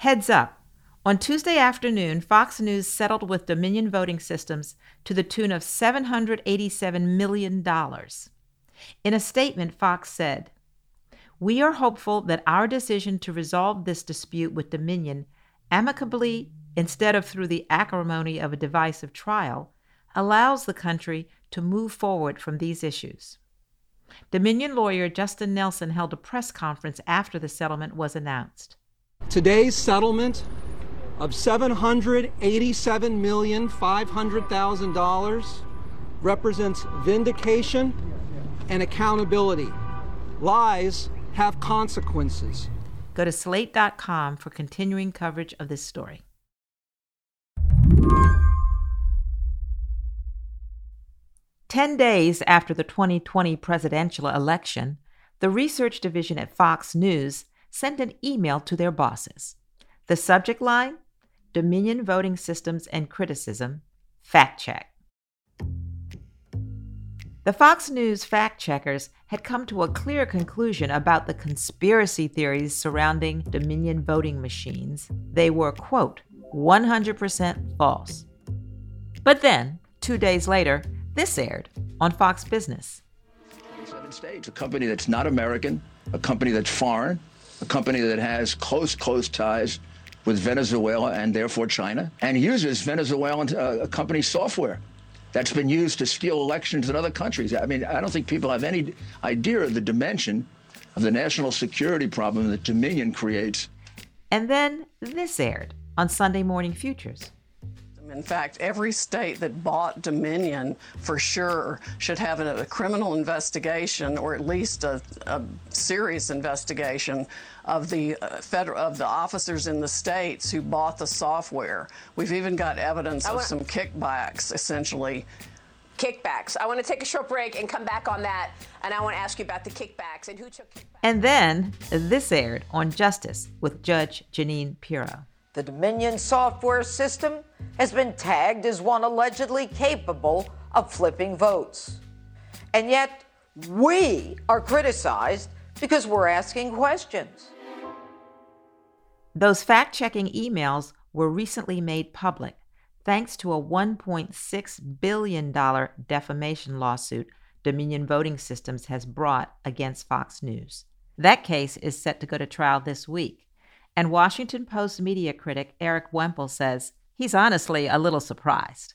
Heads up. On Tuesday afternoon, Fox News settled with Dominion Voting Systems to the tune of $787 million. In a statement, Fox said, We are hopeful that our decision to resolve this dispute with Dominion amicably instead of through the acrimony of a divisive trial allows the country to move forward from these issues. Dominion lawyer Justin Nelson held a press conference after the settlement was announced. Today's settlement of $787,500,000 represents vindication and accountability. Lies have consequences. Go to slate.com for continuing coverage of this story. Ten days after the 2020 presidential election, the research division at Fox News sent an email to their bosses. The subject line Dominion Voting Systems and Criticism Fact Check. The Fox News fact checkers had come to a clear conclusion about the conspiracy theories surrounding Dominion voting machines. They were, quote, 100% false. But then, two days later, this aired on Fox Business. States, a company that's not American, a company that's foreign, a company that has close, close ties with Venezuela and therefore China, and uses Venezuelan uh, company software that's been used to steal elections in other countries. I mean, I don't think people have any idea of the dimension of the national security problem that Dominion creates. And then this aired on Sunday Morning Futures. In fact, every state that bought Dominion for sure should have a, a criminal investigation or at least a, a serious investigation of the uh, federal of the officers in the states who bought the software. We've even got evidence of some kickbacks, essentially. Kickbacks. I want to take a short break and come back on that, and I want to ask you about the kickbacks and who took kickbacks. And then this aired on Justice with Judge Jeanine Pirro. The Dominion software system has been tagged as one allegedly capable of flipping votes. And yet, we are criticized because we're asking questions. Those fact checking emails were recently made public thanks to a $1.6 billion defamation lawsuit Dominion Voting Systems has brought against Fox News. That case is set to go to trial this week. And Washington Post media critic Erik Wemple says he's honestly a little surprised.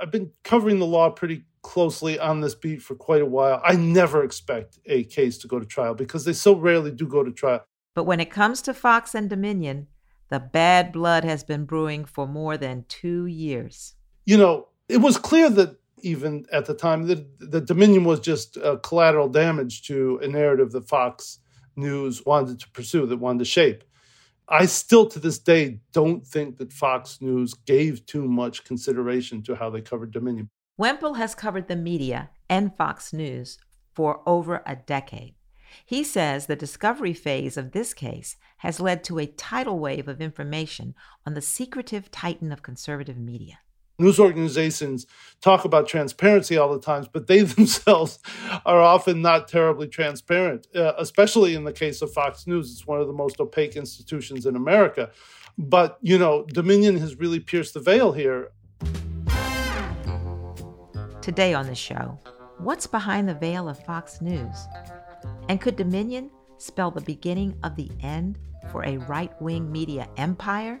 I've been covering the law pretty closely on this beat for quite a while. I never expect a case to go to trial because they so rarely do go to trial. But when it comes to Fox and Dominion, the bad blood has been brewing for more than two years. You know, it was clear that even at the time that, that Dominion was just uh, collateral damage to a narrative that Fox News wanted to pursue, that wanted to shape. I still to this day don't think that Fox News gave too much consideration to how they covered Dominion. Wemple has covered the media and Fox News for over a decade. He says the discovery phase of this case has led to a tidal wave of information on the secretive titan of conservative media news organizations talk about transparency all the times, but they themselves are often not terribly transparent, uh, especially in the case of Fox News. It's one of the most opaque institutions in America. But, you know, Dominion has really pierced the veil here. Today on the show, what's behind the veil of Fox News? And could Dominion spell the beginning of the end for a right wing media empire?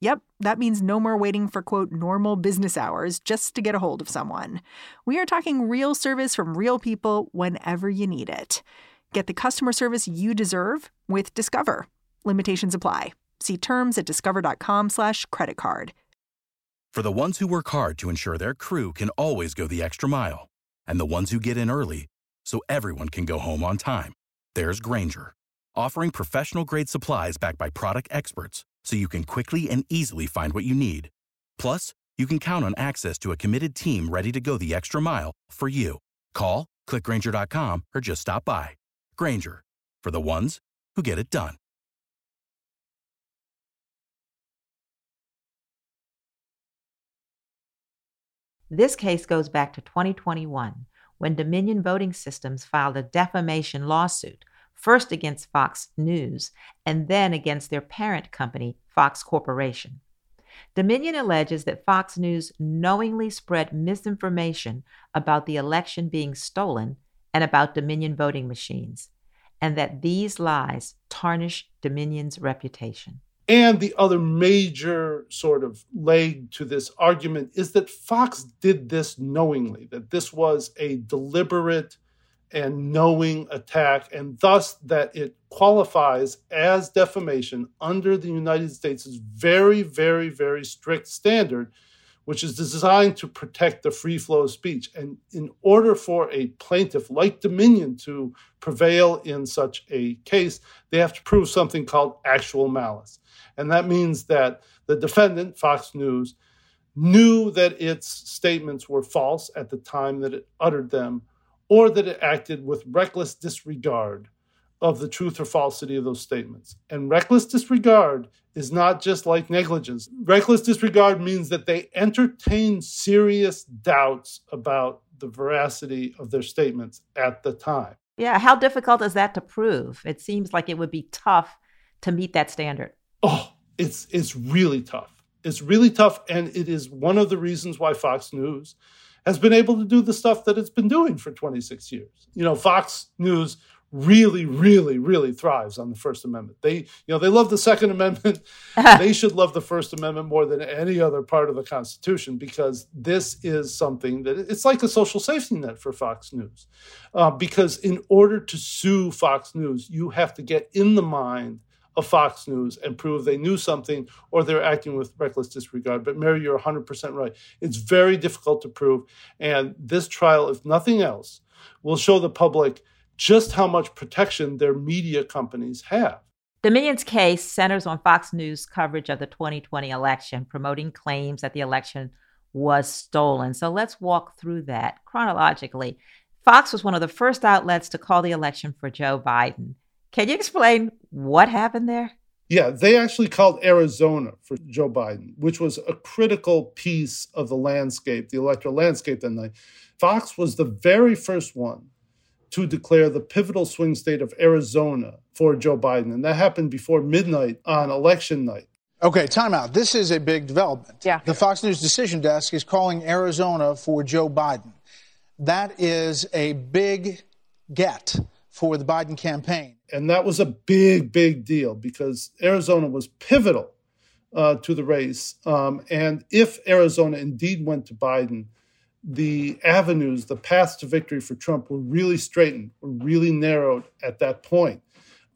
Yep, that means no more waiting for quote normal business hours just to get a hold of someone. We are talking real service from real people whenever you need it. Get the customer service you deserve with Discover. Limitations apply. See terms at discover.com/slash credit card. For the ones who work hard to ensure their crew can always go the extra mile, and the ones who get in early so everyone can go home on time, there's Grainger offering professional grade supplies backed by product experts so you can quickly and easily find what you need. Plus, you can count on access to a committed team ready to go the extra mile for you. Call, clickgrainger.com, or just stop by. Grainger, for the ones who get it done. This case goes back to 2021 when Dominion Voting Systems filed a defamation lawsuit, first against Fox News and then against their parent company, Fox Corporation. Dominion alleges that Fox News knowingly spread misinformation about the election being stolen and about Dominion voting machines, and that these lies tarnish Dominion's reputation. And the other major sort of leg to this argument is that Fox did this knowingly, that this was a deliberate and knowing attack, and thus that it qualifies as defamation under the United States' very, very, very strict standard, which is designed to protect the free flow of speech. And in order for a plaintiff like Dominion to prevail in such a case, they have to prove something called actual malice. And that means that the defendant, Fox News, knew that its statements were false at the time that it uttered them, or that it acted with reckless disregard of the truth or falsity of those statements. And reckless disregard is not just like negligence. Reckless disregard means that they entertain serious doubts about the veracity of their statements at the time. Yeah, how difficult is that to prove? It seems like it would be tough to meet that standard. Oh, it's it's really tough. It's really tough and it is one of the reasons why Fox News has been able to do the stuff that it's been doing for 26 years. You know, Fox News really, really, really thrives on the First Amendment. They, you know, they love the Second Amendment. they should love the First Amendment more than any other part of the Constitution because this is something that it's like a social safety net for Fox News. Uh, because in order to sue Fox News, you have to get in the mind of Fox News and prove they knew something or they're acting with reckless disregard. But Mary, you're 100% right. It's very difficult to prove. And this trial, if nothing else, will show the public just how much protection their media companies have. Dominion's case centers on Fox News coverage of the 2020 election, promoting claims that the election was stolen. So let's walk through that chronologically. Fox was one of the first outlets to call the election for Joe Biden. Can you explain what happened there? Yeah, they actually called Arizona for Joe Biden, which was a critical piece of the landscape, the electoral landscape that night. Fox was the very first one to declare the pivotal swing state of Arizona for Joe Biden. And that happened before midnight on election night. Okay, timeout. This is a big development. Yeah. The Fox News decision desk is calling Arizona for Joe Biden. That is a big get for the Biden campaign. And that was a big, big deal because Arizona was pivotal uh, to the race. Um, and if Arizona indeed went to Biden, the avenues, the paths to victory for Trump were really straightened, were really narrowed at that point.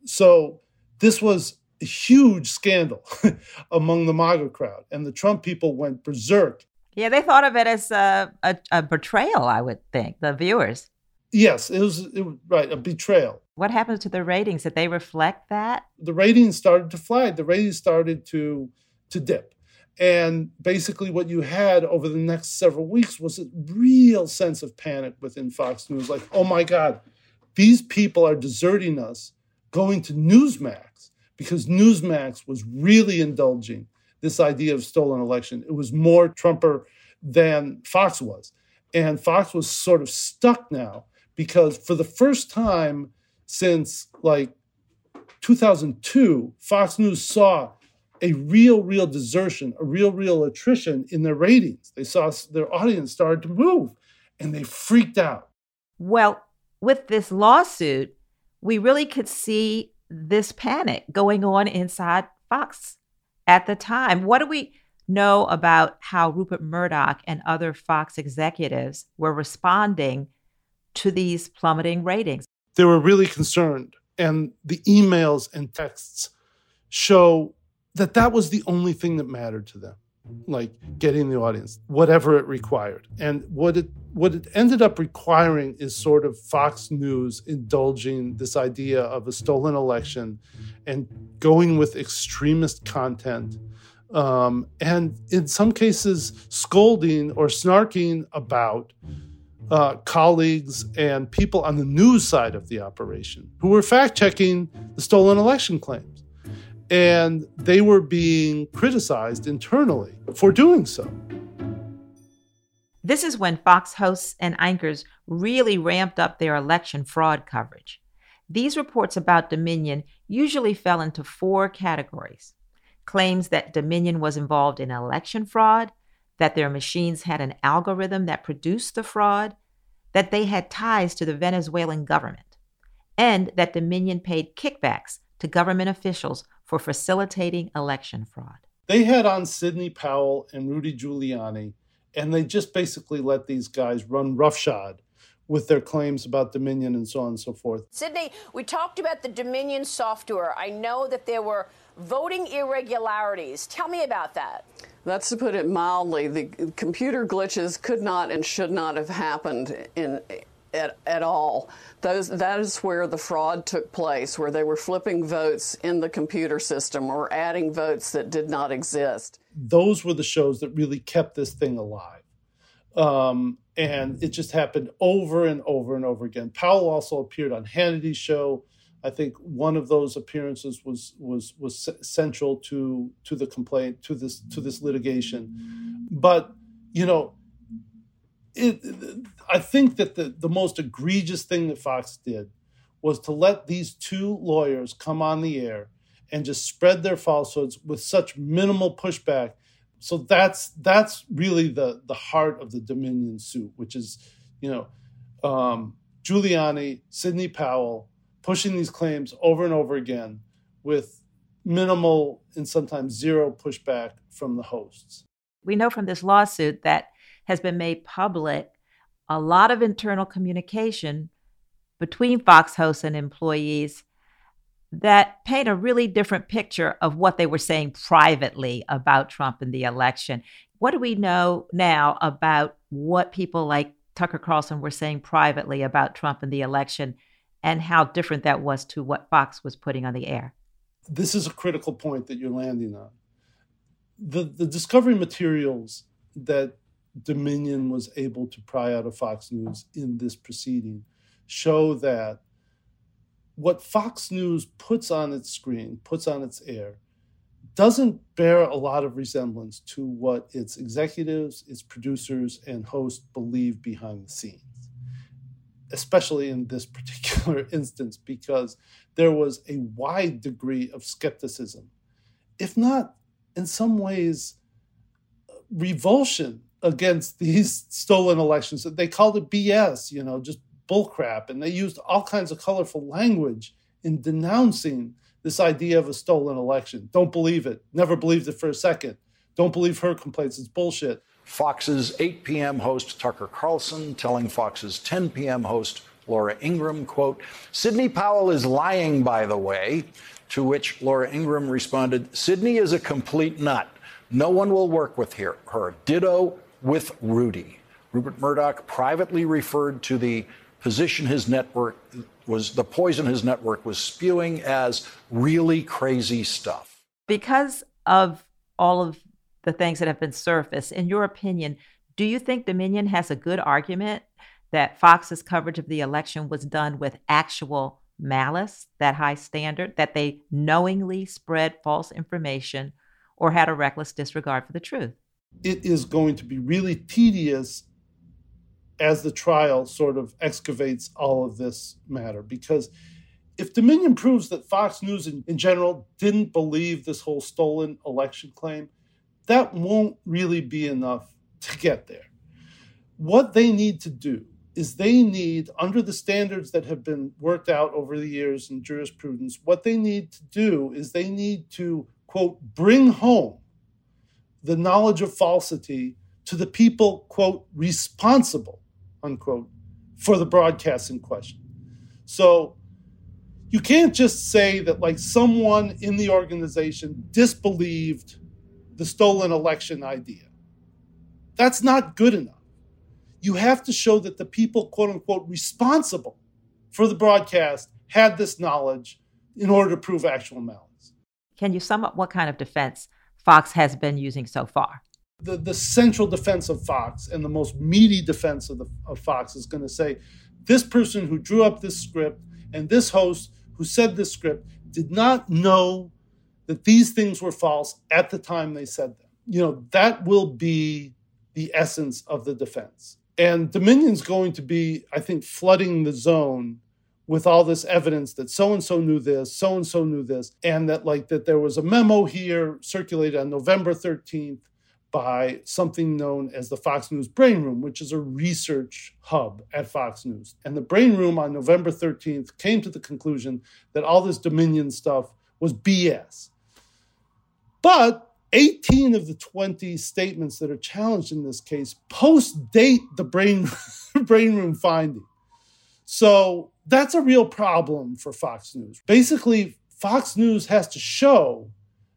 So this was a huge scandal among the MAGA crowd, and the Trump people went berserk. Yeah, they thought of it as a, a, a betrayal, I would think, the viewers. Yes, it was, it was right, a betrayal. What happened to the ratings? Did they reflect that? The ratings started to flag. The ratings started to to dip. And basically, what you had over the next several weeks was a real sense of panic within Fox News like, oh my God, these people are deserting us, going to Newsmax, because Newsmax was really indulging this idea of stolen election. It was more Trumper than Fox was. And Fox was sort of stuck now because for the first time since like 2002, Fox News saw a real, real desertion, a real, real attrition in their ratings. They saw their audience started to move and they freaked out. Well, with this lawsuit, we really could see this panic going on inside Fox at the time. What do we know about how Rupert Murdoch and other Fox executives were responding to these plummeting ratings? They were really concerned. And the emails and texts show that that was the only thing that mattered to them. like getting the audience, whatever it required. And what it what it ended up requiring is sort of Fox News indulging this idea of a stolen election and going with extremist content. Um, and in some cases, scolding or snarking about uh, colleagues and people on the news side of the operation who were fact checking the stolen election claims. And they were being criticized internally for doing so. This is when Fox hosts and anchors really ramped up their election fraud coverage. These reports about Dominion usually fell into four categories claims that Dominion was involved in election fraud, that their machines had an algorithm that produced the fraud, that they had ties to the Venezuelan government, and that Dominion paid kickbacks to government officials for facilitating election fraud. They had on Sidney Powell and Rudy Giuliani, and they just basically let these guys run roughshod with their claims about Dominion and so on and so forth. Sidney, we talked about the Dominion software. I know that there were voting irregularities. Tell me about that. That's to put it mildly. The computer glitches could not and should not have happened in at, at all. Those, that is where the fraud took place, where they were flipping votes in the computer system or adding votes that did not exist. Those were the shows that really kept this thing alive. Um, and it just happened over and over and over again. Powell also appeared on Hannity's show. I think one of those appearances was was was central to to the complaint to this to this litigation. But you know, it, I think that the the most egregious thing that Fox did was to let these two lawyers come on the air and just spread their falsehoods with such minimal pushback. So that's that's really the the heart of the Dominion suit, which is, you know, um, Giuliani, Sidney Powell, pushing these claims over and over again with minimal and sometimes zero pushback from the hosts. We know from this lawsuit that has been made public a lot of internal communication between Fox hosts and employees that paint a really different picture of what they were saying privately about Trump in the election. What do we know now about what people like Tucker Carlson were saying privately about Trump in the election and how different that was to what Fox was putting on the air. This is a critical point that you're landing on. The, the discovery materials that Dominion was able to pry out of Fox News in this proceeding show that what Fox News puts on its screen, puts on its air, doesn't bear a lot of resemblance to what its executives, its producers, and hosts believe behind the scenes especially in this particular instance, because there was a wide degree of skepticism, if not in some ways uh, revulsion against these stolen elections. They called it BS, you know, just bullcrap. And they used all kinds of colorful language in denouncing this idea of a stolen election. Don't believe it. Never believed it for a second. Don't believe her complaints. It's bullshit. Fox's 8 p.m. host Tucker Carlson telling Fox's 10 p.m. host Laura Ingraham, quote, Sidney Powell is lying, by the way, to which Laura Ingraham responded, Sidney is a complete nut. No one will work with her. her. Ditto with Rudy. Rupert Murdoch privately referred to the position his network was, the poison his network was spewing as really crazy stuff. Because of all of the things that have been surfaced. In your opinion, do you think Dominion has a good argument that Fox's coverage of the election was done with actual malice, that high standard, that they knowingly spread false information or had a reckless disregard for the truth? It is going to be really tedious as the trial sort of excavates all of this matter because if Dominion proves that Fox News in, in general didn't believe this whole stolen election claim, that won't really be enough to get there. What they need to do is they need, under the standards that have been worked out over the years in jurisprudence, what they need to do is they need to, quote, bring home the knowledge of falsity to the people, quote, responsible, unquote, for the broadcast in question. So you can't just say that, like, someone in the organization disbelieved the stolen election idea. That's not good enough. You have to show that the people, quote unquote, responsible for the broadcast had this knowledge in order to prove actual malice. Can you sum up what kind of defense Fox has been using so far? The, the central defense of Fox and the most meaty defense of, the, of Fox is going to say this person who drew up this script and this host who said this script did not know that these things were false at the time they said them. You know, that will be the essence of the defense. And Dominion's going to be, I think, flooding the zone with all this evidence that so and so knew this, so and so knew this, and that like that there was a memo here circulated on November 13th by something known as the Fox News Brain Room, which is a research hub at Fox News. And the Brain Room on November 13th came to the conclusion that all this Dominion stuff was BS. But 18 of the 20 statements that are challenged in this case post date the brain, brain room finding. So that's a real problem for Fox News. Basically, Fox News has to show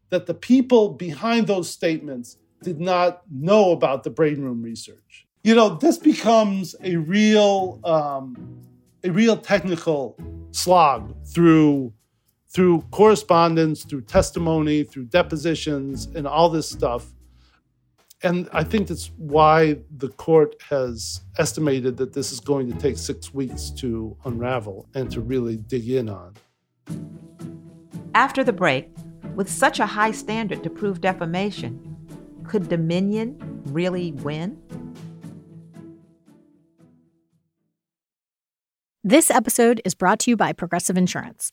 that the people behind those statements did not know about the brain room research. You know, this becomes a real, um, a real technical slog through through correspondence, through testimony, through depositions, and all this stuff. And I think that's why the court has estimated that this is going to take six weeks to unravel and to really dig in on. After the break, with such a high standard to prove defamation, could Dominion really win? This episode is brought to you by Progressive Insurance.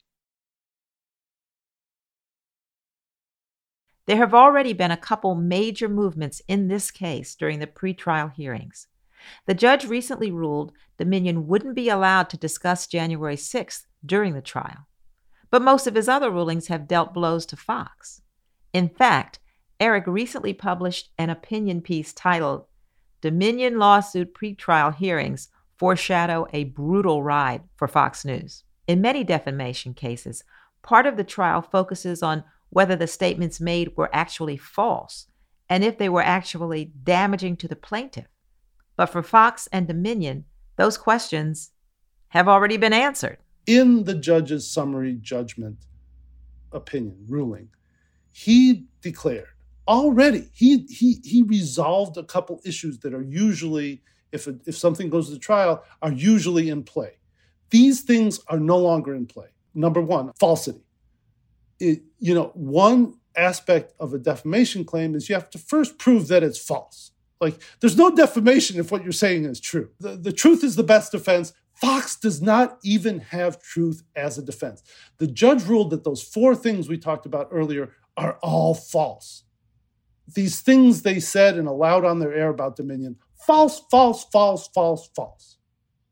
There have already been a couple major movements in this case during the pretrial hearings. The judge recently ruled Dominion wouldn't be allowed to discuss January 6th during the trial but most of his other rulings have dealt blows to Fox. In fact, Erik recently published an opinion piece titled Dominion Lawsuit Pretrial Hearings Foreshadow a Brutal Ride for Fox News. In many defamation cases, part of the trial focuses on whether the statements made were actually false and if they were actually damaging to the plaintiff. But for Fox and Dominion, those questions have already been answered in the judge's summary judgment opinion ruling, he declared already he he he resolved a couple issues that are usually if if something goes to trial are usually in play. These things are no longer in play. Number one, falsity. It, you know, one aspect of a defamation claim is you have to first prove that it's false. Like, there's no defamation if what you're saying is true. The, the truth is the best defense. Fox does not even have truth as a defense. The judge ruled that those four things we talked about earlier are all false. These things they said and allowed on their air about Dominion false, false, false, false, false.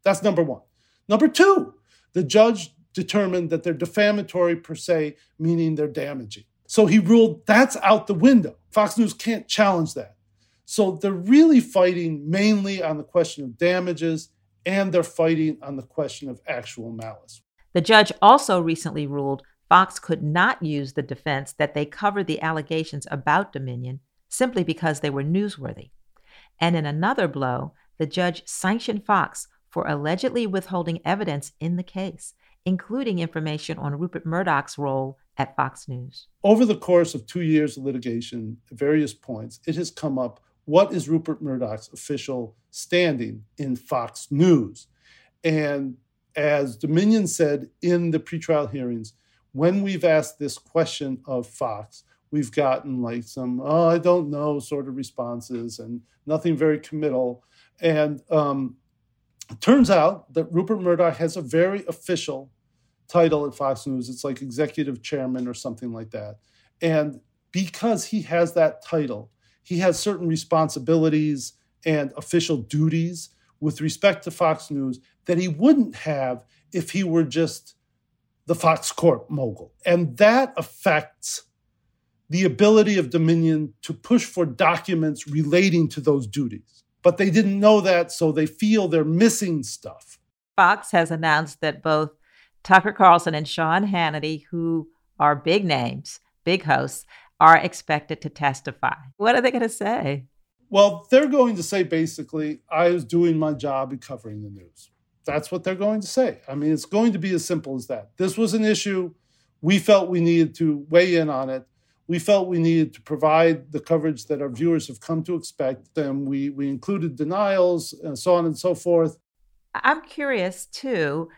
That's number one. Number two, the judge determined that they're defamatory per se, meaning they're damaging. So he ruled that's out the window. Fox News can't challenge that. So they're really fighting mainly on the question of damages and they're fighting on the question of actual malice. The judge also recently ruled Fox could not use the defense that they covered the allegations about Dominion simply because they were newsworthy. And in another blow, the judge sanctioned Fox for allegedly withholding evidence in the case, including information on Rupert Murdoch's role at Fox News. Over the course of two years of litigation, at various points, it has come up what is Rupert Murdoch's official standing in Fox News? And as Dominion said in the pretrial hearings, when we've asked this question of Fox, we've gotten like some, oh, I don't know sort of responses and nothing very committal. And um, it turns out that Rupert Murdoch has a very official title at Fox News. It's like executive chairman or something like that. And because he has that title, he has certain responsibilities and official duties with respect to Fox News that he wouldn't have if he were just the Fox Corp mogul. And that affects the ability of Dominion to push for documents relating to those duties. But they didn't know that, so they feel they're missing stuff. Fox has announced that both Tucker Carlson and Sean Hannity, who are big names, big hosts, are expected to testify. What are they going to say? Well, they're going to say basically, I was doing my job in covering the news. That's what they're going to say. I mean, it's going to be as simple as that. This was an issue. We felt we needed to weigh in on it. We felt we needed to provide the coverage that our viewers have come to expect. And we, we included denials and so on and so forth. I'm curious, too.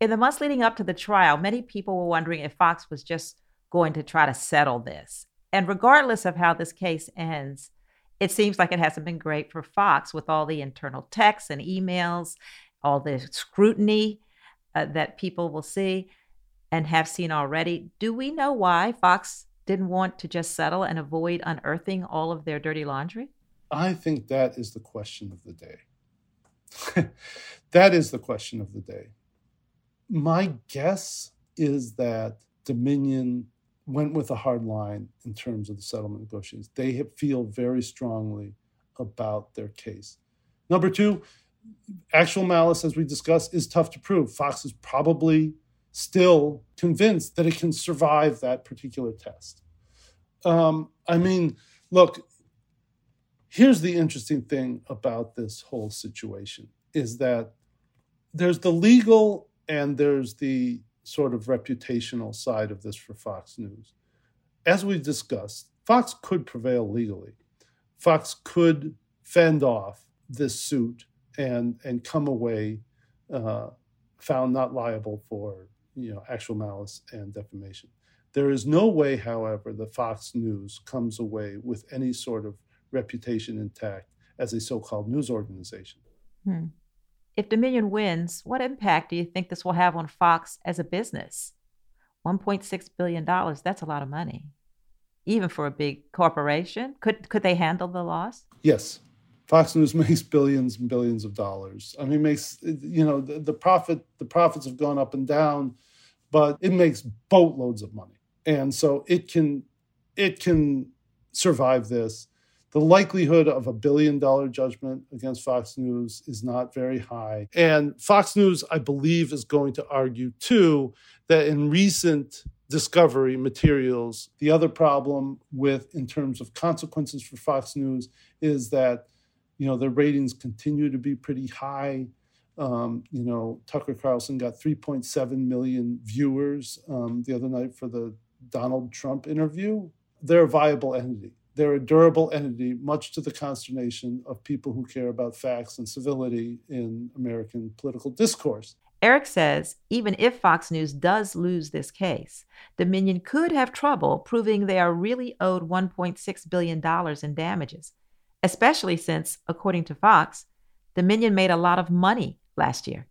In the months leading up to the trial, many people were wondering if Fox was just going to try to settle this. And regardless of how this case ends, it seems like it hasn't been great for Fox with all the internal texts and emails, all the scrutiny uh, that people will see and have seen already. Do we know why Fox didn't want to just settle and avoid unearthing all of their dirty laundry? I think that is the question of the day. that is the question of the day. My guess is that Dominion went with a hard line in terms of the settlement negotiations. They feel very strongly about their case. Number two, actual malice, as we discussed, is tough to prove. Fox is probably still convinced that it can survive that particular test. Um, I mean, look, here's the interesting thing about this whole situation is that there's the legal and there's the sort of reputational side of this for Fox News. As we discussed, Fox could prevail legally. Fox could fend off this suit and and come away uh, found not liable for you know actual malice and defamation. There is no way, however, that Fox News comes away with any sort of reputation intact as a so-called news organization. Hmm. If Dominion wins, what impact do you think this will have on Fox as a business? $1.6 billion, that's a lot of money. Even for a big corporation. Could could they handle the loss? Yes. Fox News makes billions and billions of dollars. I mean, makes you know the, the profit. The profits have gone up and down, but it makes boatloads of money, and so it can it can survive this the likelihood of a billion dollar judgment against Fox News is not very high. And Fox News, I believe, is going to argue too that in recent discovery materials, the other problem with, in terms of consequences for Fox News, is that you know their ratings continue to be pretty high. Um, you know, Tucker Carlson got 3.7 million viewers um, the other night for the Donald Trump interview. They're a viable entity. They're a durable entity, much to the consternation of people who care about facts and civility in American political discourse. Erik says even if Fox News does lose this case, Dominion could have trouble proving they are really owed $1.6 billion in damages, especially since, according to Fox, Dominion made a lot of money last year.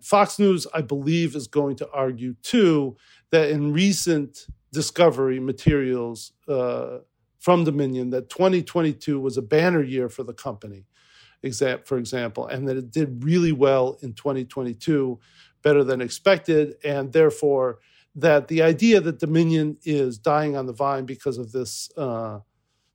Fox News, I believe, is going to argue too that in recent discovery materials, uh, from Dominion that 2022 was a banner year for the company, for example, and that it did really well in 2022, better than expected, and therefore that the idea that Dominion is dying on the vine because of this uh,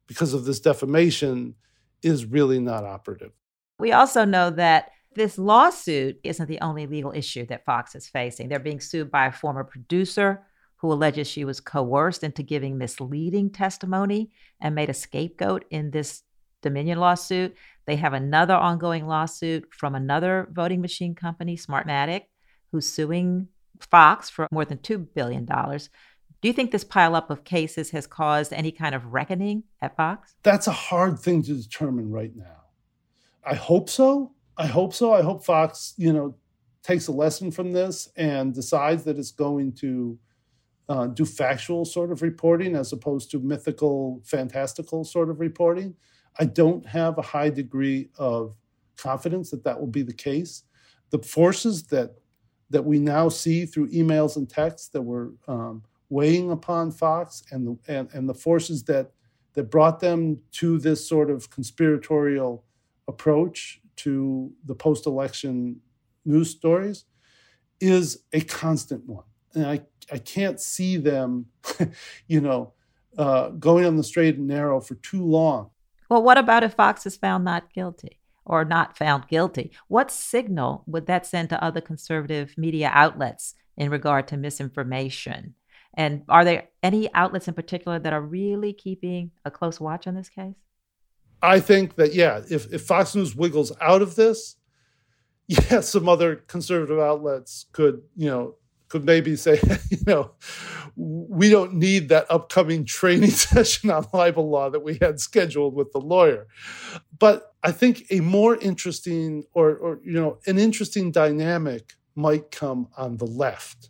because of this defamation is really not operative. We also know that this lawsuit isn't the only legal issue that Fox is facing. They're being sued by a former producer who alleges she was coerced into giving misleading testimony and made a scapegoat in this Dominion lawsuit. They have another ongoing lawsuit from another voting machine company, Smartmatic, who's suing Fox for more than $2 billion. Do you think this pileup of cases has caused any kind of reckoning at Fox? That's a hard thing to determine right now. I hope so. I hope so. I hope Fox, you know, takes a lesson from this and decides that it's going to uh, do factual sort of reporting as opposed to mythical, fantastical sort of reporting. I don't have a high degree of confidence that that will be the case. The forces that that we now see through emails and texts that were um, weighing upon Fox and the and, and the forces that that brought them to this sort of conspiratorial approach to the post-election news stories is a constant one. And I, I can't see them, you know, uh, going on the straight and narrow for too long. Well, what about if Fox is found not guilty or not found guilty? What signal would that send to other conservative media outlets in regard to misinformation? And are there any outlets in particular that are really keeping a close watch on this case? I think that, yeah, if, if Fox News wiggles out of this, yeah, some other conservative outlets could, you know, could maybe say, you know, we don't need that upcoming training session on libel law that we had scheduled with the lawyer. But I think a more interesting or, or you know, an interesting dynamic might come on the left,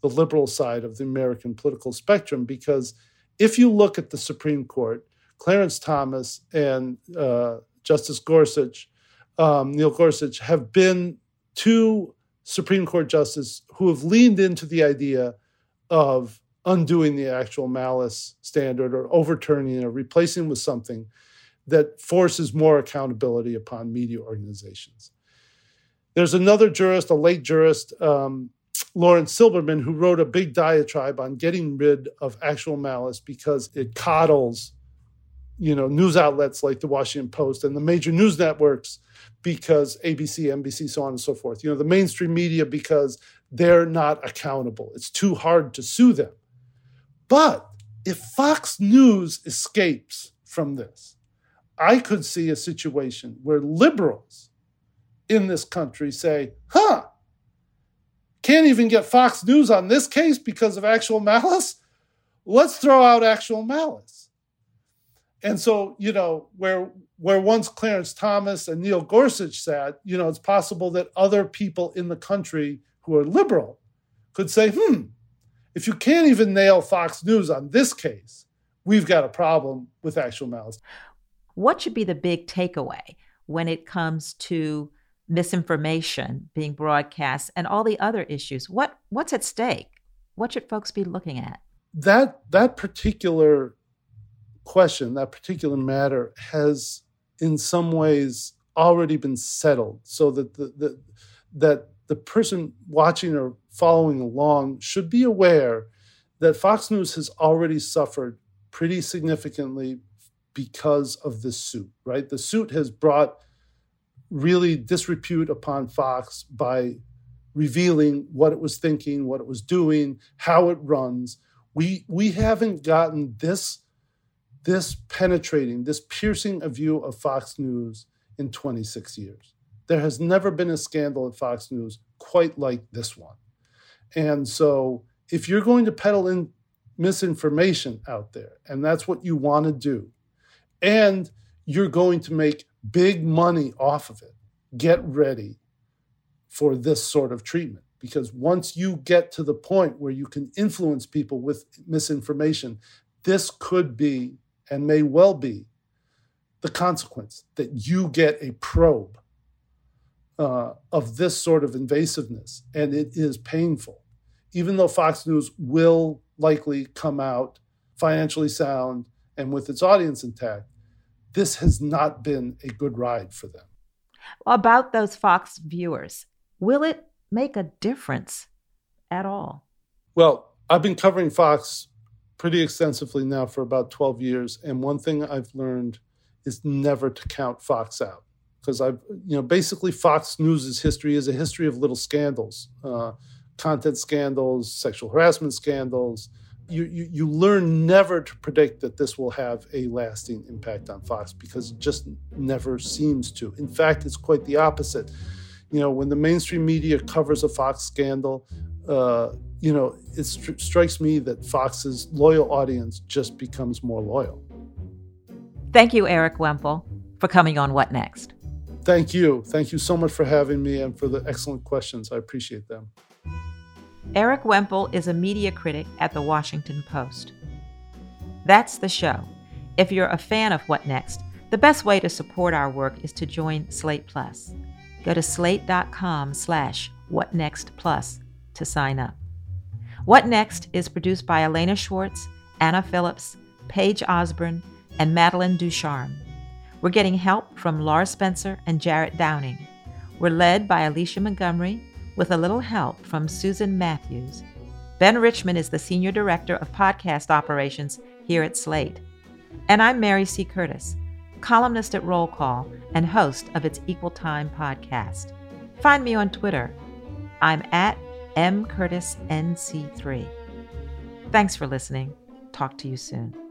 the liberal side of the American political spectrum, because if you look at the Supreme Court, Clarence Thomas and uh, Justice Gorsuch, um, Neil Gorsuch, have been two Supreme Court justices who have leaned into the idea of undoing the actual malice standard or overturning or replacing with something that forces more accountability upon media organizations. There's another jurist, a late jurist, um, Laurence Silberman, who wrote a big diatribe on getting rid of actual malice because it coddles you know news outlets like the Washington Post and the major news networks because ABC, NBC, so on and so forth. You know the mainstream media because they're not accountable. It's too hard to sue them. But if Fox News escapes from this, I could see a situation where liberals in this country say, "Huh, can't even get Fox News on this case because of actual malice. Let's throw out actual malice." And so, you know, where where once Clarence Thomas and Neil Gorsuch sat, you know, it's possible that other people in the country who are liberal could say, hmm, if you can't even nail Fox News on this case, we've got a problem with actual malice. What should be the big takeaway when it comes to misinformation being broadcast and all the other issues? What what's at stake? What should folks be looking at? That that particular question, that particular matter, has in some ways already been settled so that the, the, that the person watching or following along should be aware that Fox News has already suffered pretty significantly because of this suit, right? The suit has brought really disrepute upon Fox by revealing what it was thinking, what it was doing, how it runs. We we haven't gotten this this penetrating, this piercing a view of Fox News in 26 years. There has never been a scandal at Fox News quite like this one. And so, if you're going to peddle in misinformation out there, and that's what you want to do, and you're going to make big money off of it, get ready for this sort of treatment. Because once you get to the point where you can influence people with misinformation, this could be and may well be the consequence that you get a probe uh, of this sort of invasiveness, and it is painful. Even though Fox News will likely come out financially sound and with its audience intact, this has not been a good ride for them. About those Fox viewers, will it make a difference at all? Well, I've been covering Fox pretty extensively now for about 12 years. And one thing I've learned is never to count Fox out. Because I've, you know, basically Fox News's history is a history of little scandals, uh, content scandals, sexual harassment scandals. You, you, you learn never to predict that this will have a lasting impact on Fox because it just never seems to. In fact, it's quite the opposite. You know, when the mainstream media covers a Fox scandal, uh, you know, it st- strikes me that Fox's loyal audience just becomes more loyal. Thank you, Erik Wemple, for coming on What Next. thank you. Thank you so much for having me and for the excellent questions. I appreciate them. Erik Wemple is a media critic at The Washington Post. That's the show. If you're a fan of What Next, the best way to support our work is to join Slate Plus. Go to slate.com slash whatnextplus to sign up. What Next is produced by Elena Schwartz, Anna Phillips, Paige Osborne, and Madeline Ducharme. We're getting help from Laura Spencer and Jarrett Downing. We're led by Alicia Montgomery with a little help from Susan Matthews. Ben Richmond is the Senior Director of Podcast Operations here at Slate. And I'm Mary C. Curtis, columnist at Roll Call and host of its Equal Time podcast. Find me on Twitter. I'm at mcurtisnc3. Thanks for listening. Talk to you soon.